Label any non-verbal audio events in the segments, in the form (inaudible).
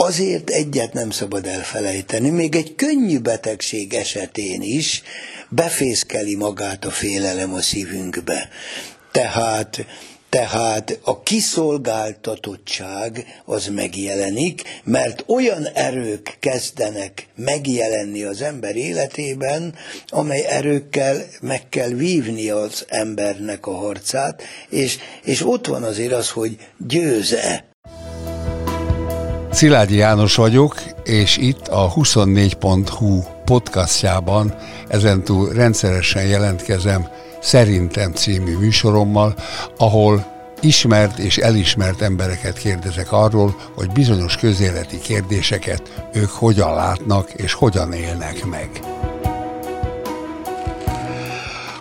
azért egyet nem szabad elfelejteni, még egy könnyű betegség esetén is befészkeli magát a félelem a szívünkbe. Tehát tehát a kiszolgáltatottság az megjelenik, mert olyan erők kezdenek megjelenni az ember életében, amely erőkkel meg kell vívni az embernek a harcát, és, és ott van azért az, hogy győze. Szilágyi János vagyok, és itt a 24.hu podcastjában ezentúl rendszeresen jelentkezem Szerintem című műsorommal, ahol ismert és elismert embereket kérdezek arról, hogy bizonyos közéleti kérdéseket ők hogyan látnak és hogyan élnek meg.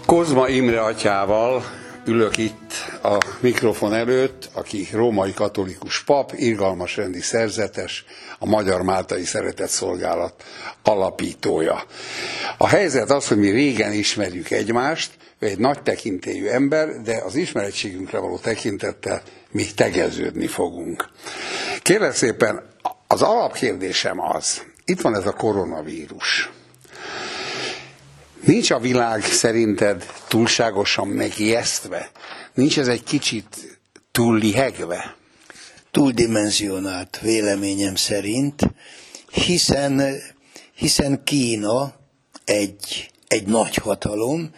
Kozma Imre atyával ülök itt a mikrofon előtt, aki római katolikus pap, irgalmas rendi szerzetes, a Magyar Máltai Szeretett Szolgálat alapítója. A helyzet az, hogy mi régen ismerjük egymást, ő egy nagy tekintélyű ember, de az ismerettségünkre való tekintettel mi tegeződni fogunk. Kérlek szépen, az alapkérdésem az, itt van ez a koronavírus. Nincs a világ szerinted túlságosan megijesztve? Nincs ez egy kicsit túl lihegve? Túldimenzionált véleményem szerint, hiszen, hiszen Kína egy, egy nagy hatalom,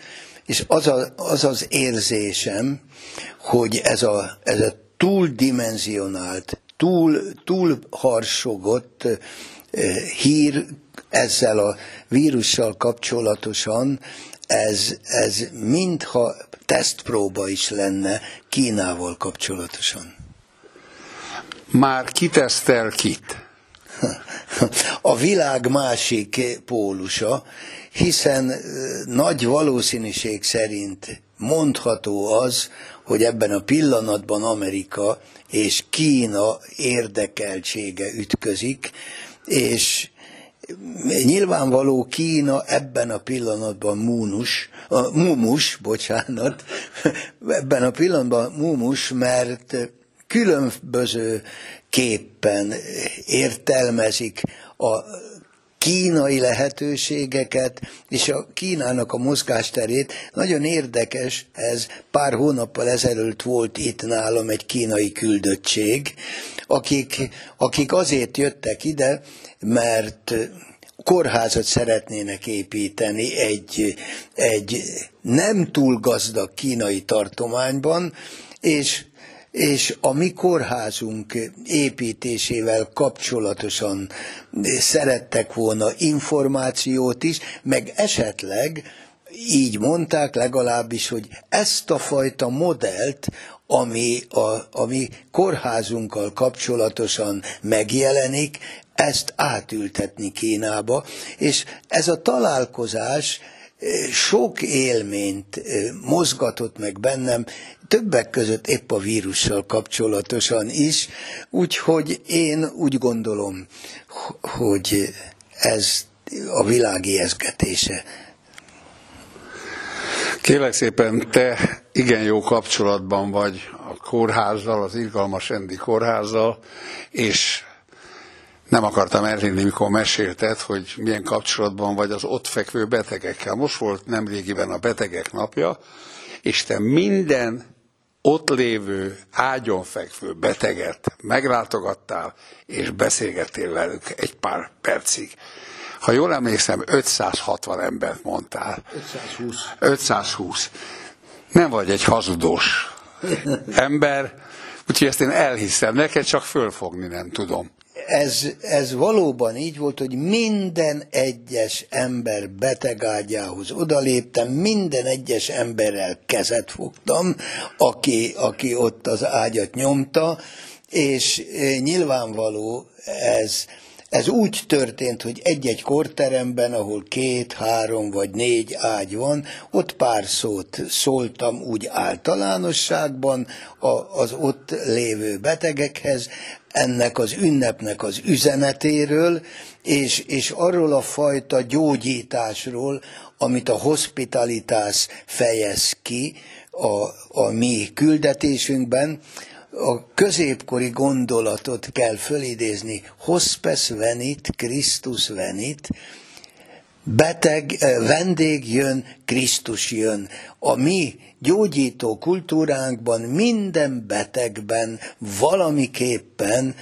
és az, a, az az érzésem, hogy ez a, ez a túldimenzionált, túl, túl harsogott hír ezzel a vírussal kapcsolatosan, ez, ez mintha tesztpróba is lenne Kínával kapcsolatosan. Már kitesztel kit? A világ másik pólusa, hiszen nagy valószínűség szerint mondható az, hogy ebben a pillanatban Amerika és Kína érdekeltsége ütközik, és nyilvánvaló Kína ebben a pillanatban múnus, a, mumus, bocsánat, (laughs) ebben a pillanatban mumus, mert különböző képpen értelmezik a kínai lehetőségeket és a Kínának a mozgásterét. Nagyon érdekes, ez pár hónappal ezelőtt volt itt nálam egy kínai küldöttség, akik, akik azért jöttek ide, mert kórházat szeretnének építeni egy, egy nem túl gazdag kínai tartományban, és és a mi kórházunk építésével kapcsolatosan szerettek volna információt is, meg esetleg így mondták legalábbis, hogy ezt a fajta modellt, ami a, a mi kórházunkkal kapcsolatosan megjelenik, ezt átültetni Kínába, és ez a találkozás sok élményt mozgatott meg bennem, többek között épp a vírussal kapcsolatosan is, úgyhogy én úgy gondolom, hogy ez a világ ijeszgetése. Kérlek szépen, te igen jó kapcsolatban vagy a kórházzal, az Irgalmas Endi kórházzal, és nem akartam elhinni, mikor mesélted, hogy milyen kapcsolatban vagy az ott fekvő betegekkel. Most volt nemrégiben a betegek napja, és te minden ott lévő, ágyon fekvő beteget meglátogattál, és beszélgettél velük egy pár percig. Ha jól emlékszem, 560 embert mondtál. 520. 520. Nem vagy egy hazudós (laughs) ember, úgyhogy ezt én elhiszem. Neked csak fölfogni nem tudom ez, ez valóban így volt, hogy minden egyes ember betegágyához odaléptem, minden egyes emberrel kezet fogtam, aki, aki ott az ágyat nyomta, és e, nyilvánvaló ez, ez úgy történt, hogy egy-egy korteremben, ahol két, három vagy négy ágy van, ott pár szót szóltam úgy általánosságban az ott lévő betegekhez, ennek az ünnepnek az üzenetéről, és, és arról a fajta gyógyításról, amit a hospitalitás fejez ki a, a mi küldetésünkben, a középkori gondolatot kell fölidézni, hospes venit, Krisztus venit, beteg, vendég jön, Krisztus jön. A mi gyógyító kultúránkban minden betegben valamiképpen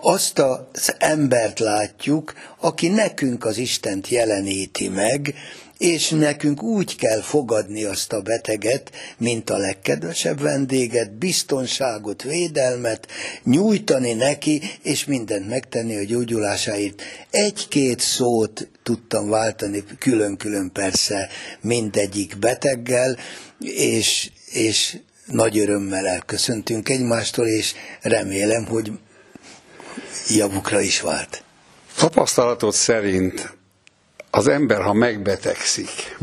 azt az embert látjuk, aki nekünk az Istent jeleníti meg, és nekünk úgy kell fogadni azt a beteget, mint a legkedvesebb vendéget, biztonságot, védelmet, nyújtani neki, és mindent megtenni a gyógyulásáért. Egy-két szót tudtam váltani, külön-külön persze mindegyik beteggel, és, és nagy örömmel elköszöntünk egymástól, és remélem, hogy javukra is vált. Tapasztalatod szerint az ember, ha megbetegszik,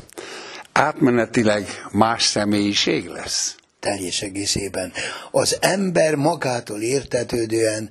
átmenetileg más személyiség lesz? Teljes egészében. Az ember magától értetődően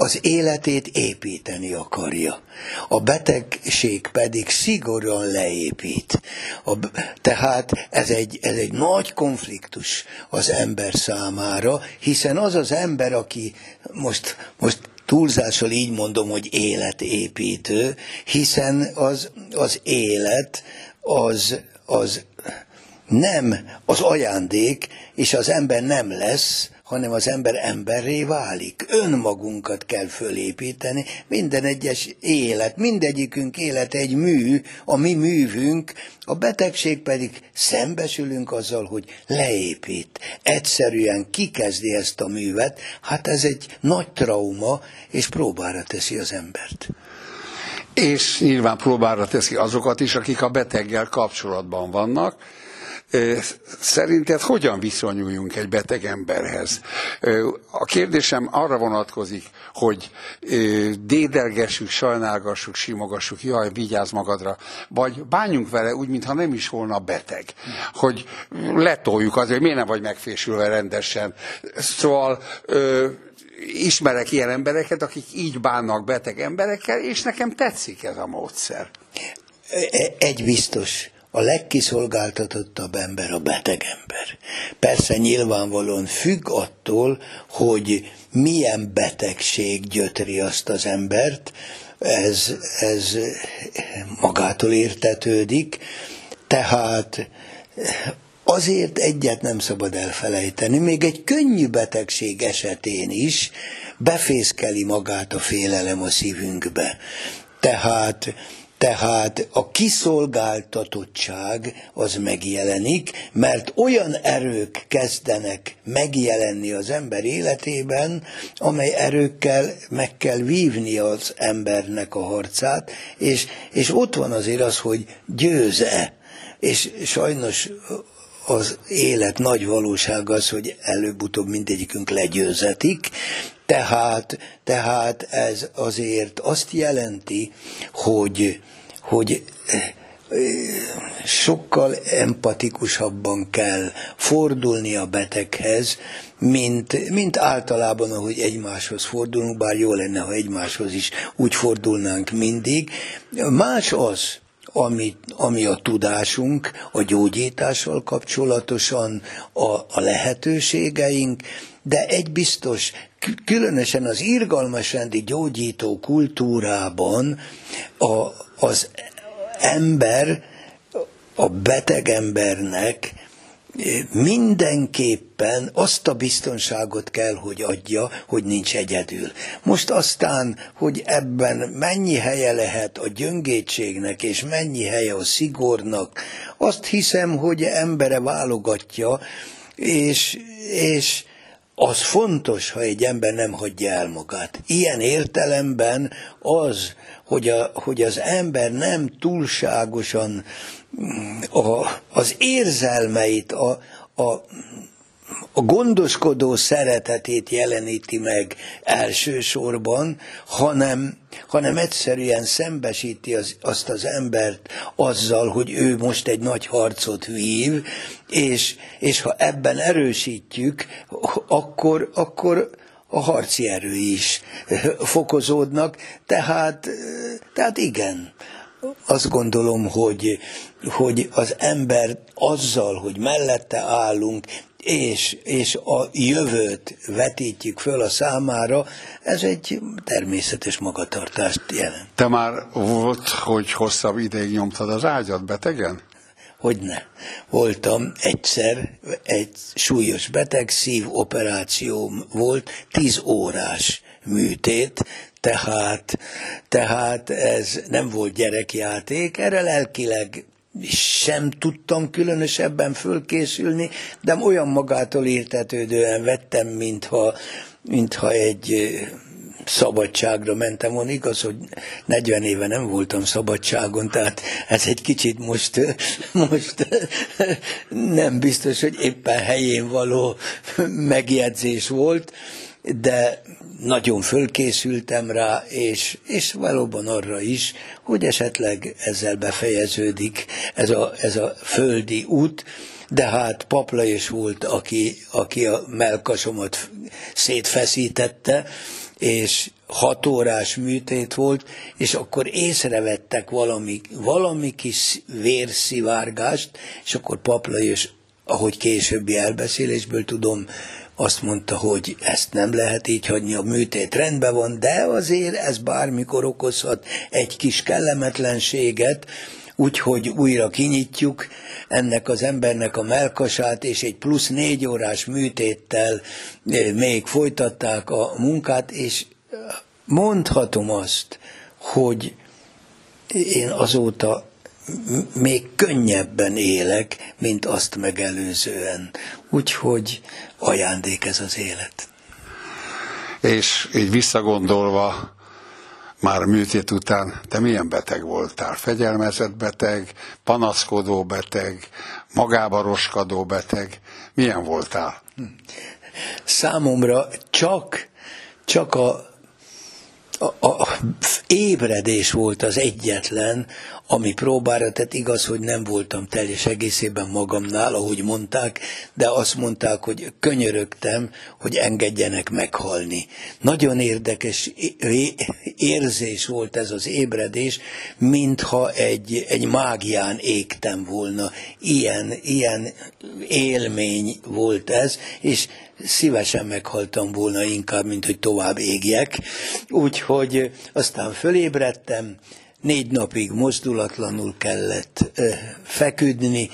az életét építeni akarja. A betegség pedig szigorúan leépít. A, tehát ez egy, ez egy nagy konfliktus az ember számára, hiszen az az ember, aki most, most túlzással így mondom, hogy életépítő, hiszen az, az élet az, az nem az ajándék, és az ember nem lesz, hanem az ember emberré válik. Önmagunkat kell fölépíteni, minden egyes élet, mindegyikünk élet egy mű, a mi művünk, a betegség pedig szembesülünk azzal, hogy leépít. Egyszerűen kikezdi ezt a művet, hát ez egy nagy trauma, és próbára teszi az embert. És nyilván próbára teszi azokat is, akik a beteggel kapcsolatban vannak, Szerinted hogyan viszonyuljunk egy beteg emberhez? A kérdésem arra vonatkozik, hogy dédelgessük, sajnálgassuk, simogassuk, jaj, vigyázz magadra, vagy bánjunk vele úgy, mintha nem is volna beteg. Hogy letoljuk azért, hogy miért nem vagy megfésülve rendesen. Szóval ismerek ilyen embereket, akik így bánnak beteg emberekkel, és nekem tetszik ez a módszer. E, egy biztos, a legkiszolgáltatottabb ember a beteg ember. Persze nyilvánvalóan függ attól, hogy milyen betegség gyötri azt az embert, ez, ez magától értetődik, tehát azért egyet nem szabad elfelejteni, még egy könnyű betegség esetén is befészkeli magát a félelem a szívünkbe. Tehát tehát a kiszolgáltatottság az megjelenik, mert olyan erők kezdenek megjelenni az ember életében, amely erőkkel meg kell vívni az embernek a harcát, és, és ott van azért az, hogy győze. És sajnos az élet nagy valóság az, hogy előbb-utóbb mindegyikünk legyőzetik, tehát, tehát ez azért azt jelenti, hogy, hogy sokkal empatikusabban kell fordulni a beteghez, mint, mint általában, ahogy egymáshoz fordulunk, bár jó lenne, ha egymáshoz is úgy fordulnánk mindig. Más az, ami, ami a tudásunk, a gyógyítással kapcsolatosan, a, a lehetőségeink, de egy biztos, különösen az irgalmas rendi gyógyító kultúrában a, az ember, a beteg embernek mindenképpen azt a biztonságot kell, hogy adja, hogy nincs egyedül. Most aztán, hogy ebben mennyi helye lehet a gyöngétségnek, és mennyi helye a szigornak, azt hiszem, hogy embere válogatja, és, és az fontos, ha egy ember nem hagyja el magát. Ilyen értelemben az, hogy, a, hogy az ember nem túlságosan mm, a, az érzelmeit, a, a, a gondoskodó szeretetét jeleníti meg elsősorban, hanem, hanem egyszerűen szembesíti az, azt az embert azzal, hogy ő most egy nagy harcot vív, és, és ha ebben erősítjük, akkor, akkor a harci erő is fokozódnak, tehát, tehát igen, azt gondolom, hogy, hogy az ember azzal, hogy mellette állunk, és, és a jövőt vetítjük föl a számára, ez egy természetes magatartást jelent. Te már volt, hogy hosszabb ideig nyomtad az ágyat betegen? Hogyne. Voltam egyszer, egy súlyos beteg szívoperációm volt, tíz órás műtét, tehát, tehát ez nem volt gyerekjáték, erre lelkileg sem tudtam különösebben fölkészülni, de olyan magától értetődően vettem, mintha, mintha egy szabadságra mentem volna. Igaz, hogy 40 éve nem voltam szabadságon, tehát ez egy kicsit most, most nem biztos, hogy éppen helyén való megjegyzés volt, de nagyon fölkészültem rá, és, és valóban arra is, hogy esetleg ezzel befejeződik ez a, ez a földi út, de hát Papla is volt, aki, aki a melkasomat szétfeszítette, és hat órás műtét volt, és akkor észrevettek valami, valami kis vérszivárgást, és akkor Papla is, ahogy későbbi elbeszélésből tudom, azt mondta, hogy ezt nem lehet így hagyni, a műtét rendben van, de azért ez bármikor okozhat egy kis kellemetlenséget, úgyhogy újra kinyitjuk ennek az embernek a melkasát, és egy plusz négy órás műtéttel eh, még folytatták a munkát, és mondhatom azt, hogy én azóta még könnyebben élek, mint azt megelőzően. Úgyhogy ajándék ez az élet. És így visszagondolva, már műtét után, te milyen beteg voltál? Fegyelmezett beteg, panaszkodó beteg, magába roskadó beteg? Milyen voltál? Számomra csak, csak a a, a ébredés volt az egyetlen, ami próbára tett. Igaz, hogy nem voltam teljes egészében magamnál, ahogy mondták, de azt mondták, hogy könyörögtem, hogy engedjenek meghalni. Nagyon érdekes érzés volt ez az ébredés, mintha egy, egy mágián égtem volna. Ilyen, ilyen élmény volt ez, és szívesen meghaltam volna inkább, mint hogy tovább égjek. Úgyhogy aztán fölébredtem, négy napig mozdulatlanul kellett feküdni,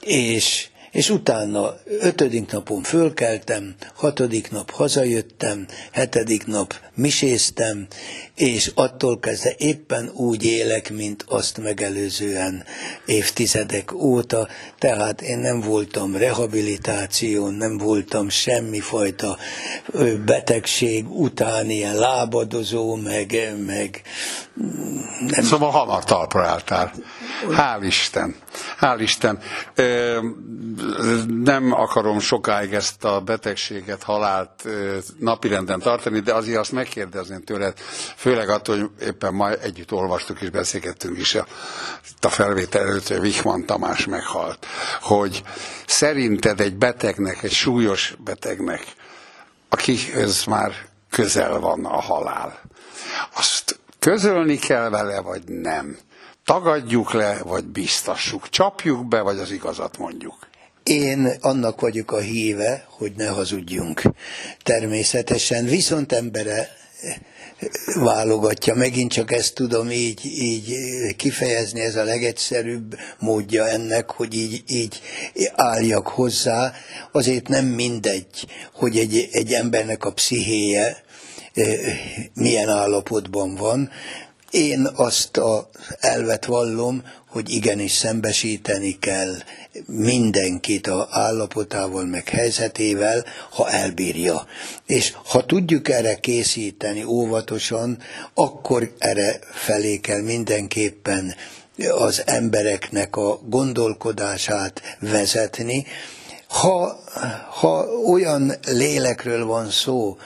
és és utána ötödik napon fölkeltem, hatodik nap hazajöttem, hetedik nap miséztem, és attól kezdve éppen úgy élek, mint azt megelőzően évtizedek óta, tehát én nem voltam rehabilitáción, nem voltam semmifajta betegség után ilyen lábadozó, meg, meg nem. Szóval hamar talpra álltál. Hál' Isten. Hál' Isten. Nem akarom sokáig ezt a betegséget, halált napirenden tartani, de azért azt megkérdezném tőled, főleg attól, hogy éppen ma együtt olvastuk és beszélgettünk is a, a felvétel előtt, hogy Vichman Tamás meghalt, hogy szerinted egy betegnek, egy súlyos betegnek, akihez már közel van a halál, azt közölni kell vele, vagy nem? Tagadjuk le, vagy biztassuk? Csapjuk be, vagy az igazat mondjuk? Én annak vagyok a híve, hogy ne hazudjunk. Természetesen viszont embere válogatja. Megint csak ezt tudom így, így kifejezni, ez a legegyszerűbb módja ennek, hogy így, így álljak hozzá. Azért nem mindegy, hogy egy, egy embernek a pszichéje milyen állapotban van. Én azt a elvet vallom, hogy igenis szembesíteni kell mindenkit a állapotával, meg helyzetével, ha elbírja. És ha tudjuk erre készíteni óvatosan, akkor erre felé kell mindenképpen az embereknek a gondolkodását vezetni. Ha, ha olyan lélekről van szó,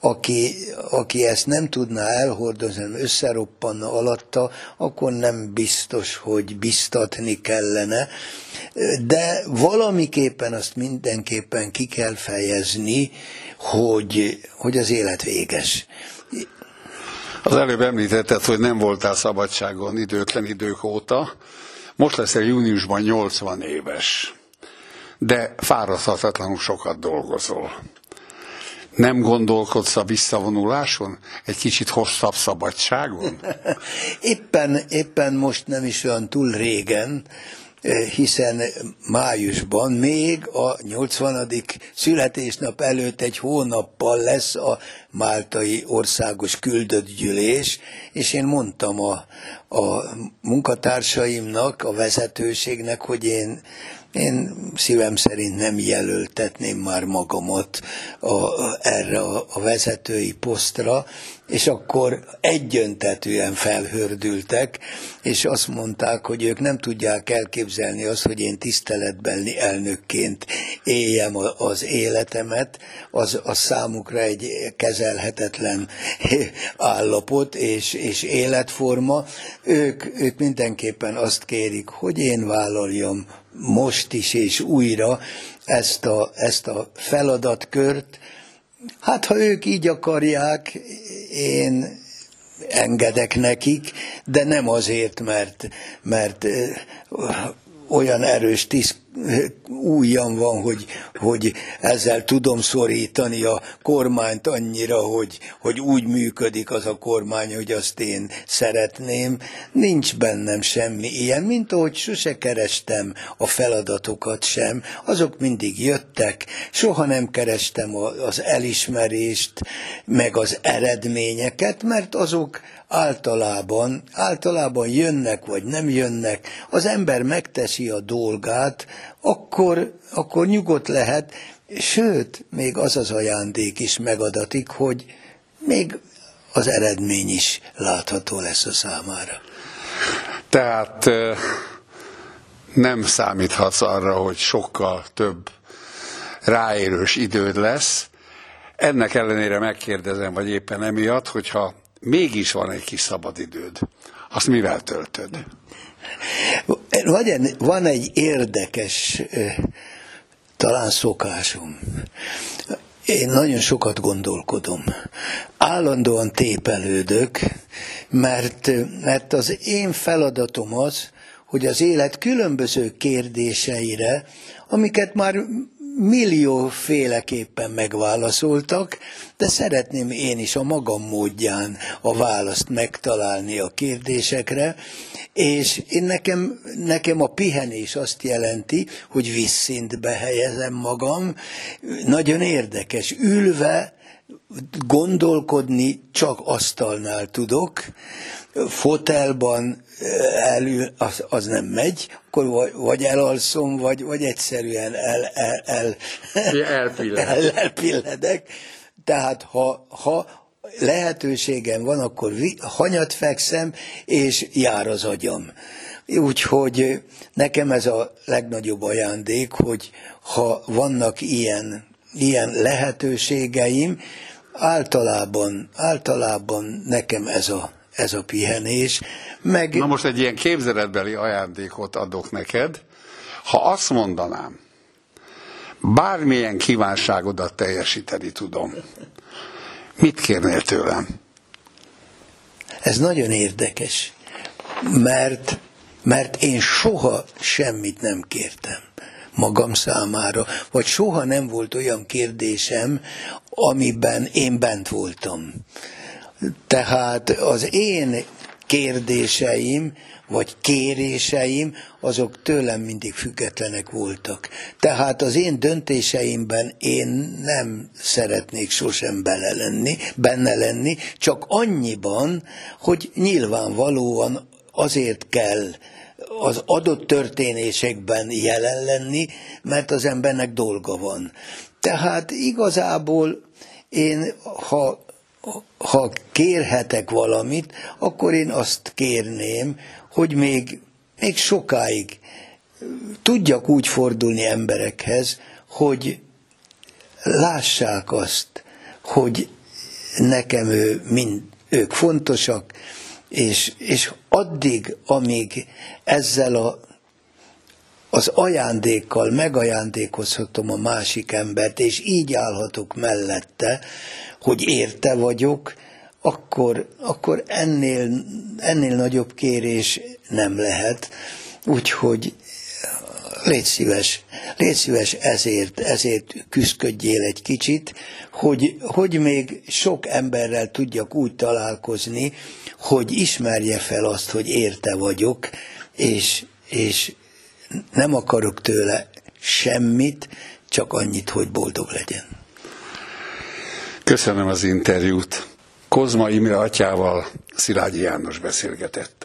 aki, aki ezt nem tudná elhordozni, hanem összeroppanna alatta, akkor nem biztos, hogy biztatni kellene. De valamiképpen azt mindenképpen ki kell fejezni, hogy, hogy az élet véges. Az előbb említetted, hogy nem voltál szabadságon időtlen idők óta. Most leszel júniusban 80 éves. de fáradhatatlanul sokat dolgozol. Nem gondolkodsz a visszavonuláson? Egy kicsit hosszabb szabadságon? (laughs) éppen, éppen most nem is olyan túl régen, hiszen májusban még a 80. születésnap előtt egy hónappal lesz a máltai országos küldött gyűlés, és én mondtam a, a munkatársaimnak, a vezetőségnek, hogy én én szívem szerint nem jelöltetném már magamat a, erre a, a vezetői posztra, és akkor egyöntetően felhördültek, és azt mondták, hogy ők nem tudják elképzelni azt, hogy én tiszteletbeli elnökként éljem az életemet, az, az számukra egy kezelhetetlen (laughs) állapot és, és életforma. Ők, ők mindenképpen azt kérik, hogy én vállaljam most is és újra ezt a, ezt a feladatkört. Hát ha ők így akarják, én engedek nekik, de nem azért, mert, mert olyan erős tiszt, újjan van, hogy, hogy ezzel tudom szorítani a kormányt annyira, hogy, hogy úgy működik az a kormány, hogy azt én szeretném. Nincs bennem semmi ilyen, mint ahogy sose kerestem a feladatokat sem. Azok mindig jöttek, soha nem kerestem az elismerést, meg az eredményeket, mert azok általában, általában jönnek vagy nem jönnek, az ember megteszi a dolgát, akkor, akkor nyugodt lehet, sőt, még az az ajándék is megadatik, hogy még az eredmény is látható lesz a számára. Tehát nem számíthatsz arra, hogy sokkal több ráérős időd lesz. Ennek ellenére megkérdezem, vagy éppen emiatt, hogyha mégis van egy kis szabadidőd, azt mivel töltöd? (laughs) Van egy érdekes talán szokásom. Én nagyon sokat gondolkodom. Állandóan tépelődök, mert, mert az én feladatom az, hogy az élet különböző kérdéseire, amiket már millióféleképpen megválaszoltak, de szeretném én is a magam módján a választ megtalálni a kérdésekre, és én nekem, nekem a pihenés azt jelenti, hogy visszintbe helyezem magam. Nagyon érdekes. Ülve gondolkodni csak asztalnál tudok, fotelban elül, az, az nem megy, akkor vagy, vagy elalszom, vagy, vagy egyszerűen el, el, el, el, elpilledek. (laughs) Tehát ha, ha lehetőségem van, akkor hanyat fekszem, és jár az agyam. Úgyhogy nekem ez a legnagyobb ajándék, hogy ha vannak ilyen, ilyen lehetőségeim, általában, általában nekem ez a, ez a pihenés. Meg... Na most egy ilyen képzeletbeli ajándékot adok neked. Ha azt mondanám, bármilyen kívánságodat teljesíteni tudom, mit kérnél tőlem? Ez nagyon érdekes, mert, mert én soha semmit nem kértem magam számára, vagy soha nem volt olyan kérdésem, amiben én bent voltam. Tehát az én kérdéseim, vagy kéréseim, azok tőlem mindig függetlenek voltak. Tehát az én döntéseimben én nem szeretnék sosem bele lenni, benne lenni, csak annyiban, hogy nyilvánvalóan azért kell az adott történésekben jelen lenni, mert az embernek dolga van. Tehát igazából én, ha ha kérhetek valamit, akkor én azt kérném, hogy még, még sokáig tudjak úgy fordulni emberekhez, hogy lássák azt, hogy nekem ő mind, ők fontosak, és, és addig, amíg ezzel a, az ajándékkal megajándékozhatom a másik embert, és így állhatok mellette, hogy érte vagyok, akkor, akkor ennél, ennél nagyobb kérés nem lehet. Úgyhogy légy szíves, légy szíves ezért, ezért küzdködjél egy kicsit, hogy, hogy még sok emberrel tudjak úgy találkozni, hogy ismerje fel azt, hogy érte vagyok, és, és nem akarok tőle semmit, csak annyit, hogy boldog legyen. Köszönöm az interjút. Kozma Imre atyával Szilágyi János beszélgetett.